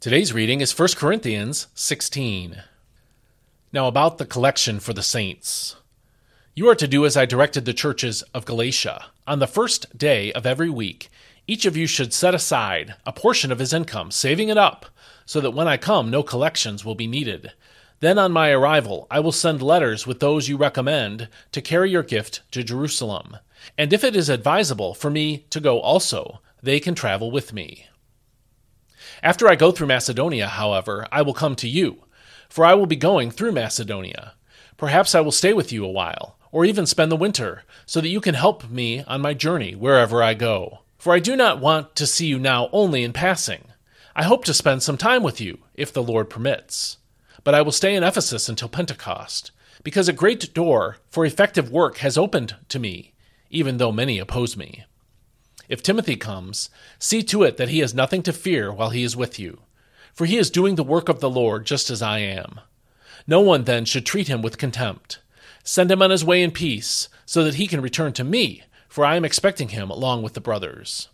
Today's reading is 1 Corinthians 16. Now, about the collection for the saints. You are to do as I directed the churches of Galatia. On the first day of every week, each of you should set aside a portion of his income, saving it up, so that when I come, no collections will be needed. Then, on my arrival, I will send letters with those you recommend to carry your gift to Jerusalem. And if it is advisable for me to go also, they can travel with me. After I go through Macedonia, however, I will come to you, for I will be going through Macedonia. Perhaps I will stay with you a while, or even spend the winter, so that you can help me on my journey wherever I go. For I do not want to see you now only in passing. I hope to spend some time with you, if the Lord permits. But I will stay in Ephesus until Pentecost, because a great door for effective work has opened to me, even though many oppose me. If Timothy comes, see to it that he has nothing to fear while he is with you, for he is doing the work of the Lord just as I am. No one then should treat him with contempt. Send him on his way in peace, so that he can return to me, for I am expecting him along with the brothers.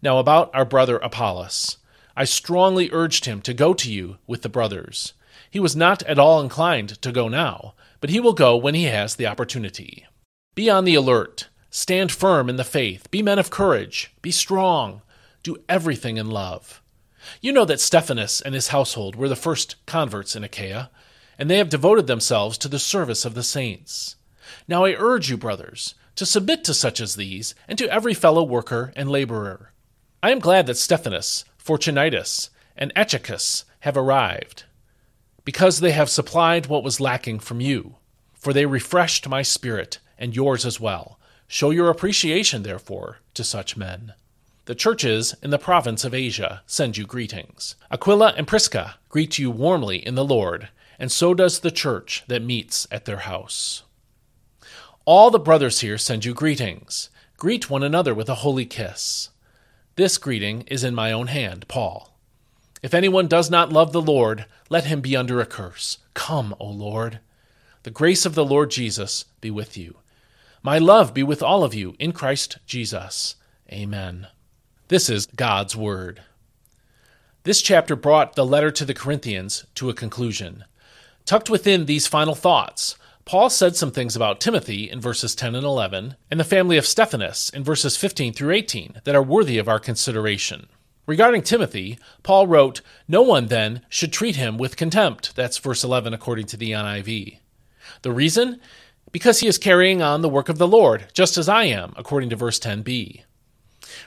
Now, about our brother Apollos, I strongly urged him to go to you with the brothers. He was not at all inclined to go now, but he will go when he has the opportunity. Be on the alert Stand firm in the faith. Be men of courage. Be strong. Do everything in love. You know that Stephanas and his household were the first converts in Achaia, and they have devoted themselves to the service of the saints. Now I urge you, brothers, to submit to such as these, and to every fellow worker and laborer. I am glad that Stephanas, Fortunatus, and Achaicus have arrived, because they have supplied what was lacking from you, for they refreshed my spirit, and yours as well Show your appreciation, therefore, to such men. The churches in the province of Asia send you greetings. Aquila and Prisca greet you warmly in the Lord, and so does the church that meets at their house. All the brothers here send you greetings. Greet one another with a holy kiss. This greeting is in my own hand, Paul. If anyone does not love the Lord, let him be under a curse. Come, O Lord. The grace of the Lord Jesus be with you. My love be with all of you in Christ Jesus. Amen. This is God's Word. This chapter brought the letter to the Corinthians to a conclusion. Tucked within these final thoughts, Paul said some things about Timothy in verses 10 and 11, and the family of Stephanas in verses 15 through 18 that are worthy of our consideration. Regarding Timothy, Paul wrote, No one then should treat him with contempt. That's verse 11 according to the NIV. The reason? Because he is carrying on the work of the Lord, just as I am, according to verse 10b.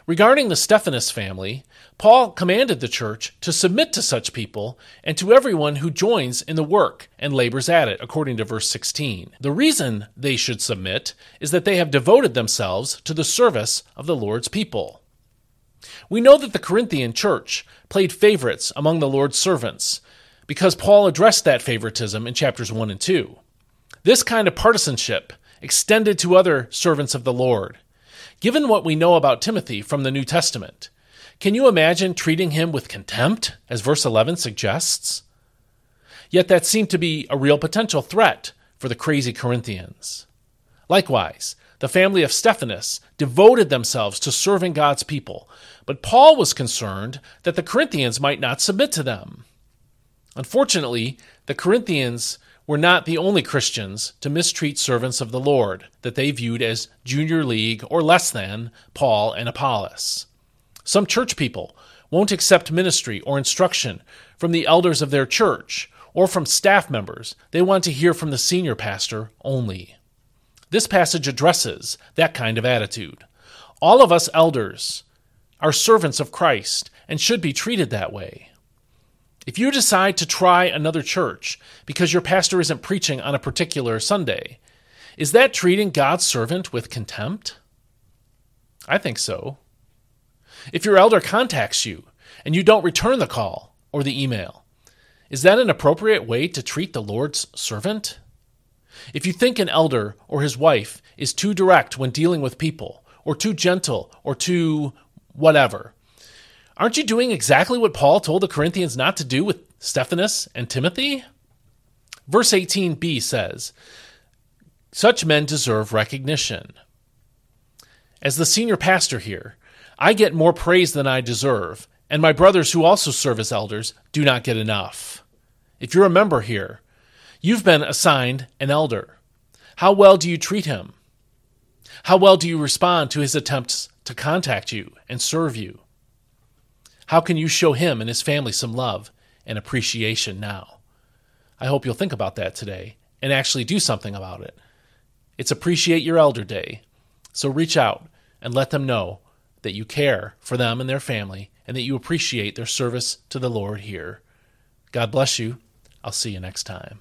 Regarding the Stephanas family, Paul commanded the church to submit to such people and to everyone who joins in the work and labors at it, according to verse 16. The reason they should submit is that they have devoted themselves to the service of the Lord's people. We know that the Corinthian church played favorites among the Lord's servants because Paul addressed that favoritism in chapters 1 and 2. This kind of partisanship extended to other servants of the Lord. Given what we know about Timothy from the New Testament, can you imagine treating him with contempt, as verse 11 suggests? Yet that seemed to be a real potential threat for the crazy Corinthians. Likewise, the family of Stephanas devoted themselves to serving God's people, but Paul was concerned that the Corinthians might not submit to them. Unfortunately, the Corinthians were not the only Christians to mistreat servants of the Lord that they viewed as junior league or less than Paul and Apollos. Some church people won't accept ministry or instruction from the elders of their church or from staff members. They want to hear from the senior pastor only. This passage addresses that kind of attitude. All of us elders are servants of Christ and should be treated that way. If you decide to try another church because your pastor isn't preaching on a particular Sunday, is that treating God's servant with contempt? I think so. If your elder contacts you and you don't return the call or the email, is that an appropriate way to treat the Lord's servant? If you think an elder or his wife is too direct when dealing with people, or too gentle, or too whatever, Aren't you doing exactly what Paul told the Corinthians not to do with Stephanas and Timothy? Verse 18b says, Such men deserve recognition. As the senior pastor here, I get more praise than I deserve, and my brothers who also serve as elders do not get enough. If you're a member here, you've been assigned an elder. How well do you treat him? How well do you respond to his attempts to contact you and serve you? How can you show him and his family some love and appreciation now? I hope you'll think about that today and actually do something about it. It's Appreciate Your Elder Day, so reach out and let them know that you care for them and their family and that you appreciate their service to the Lord here. God bless you. I'll see you next time.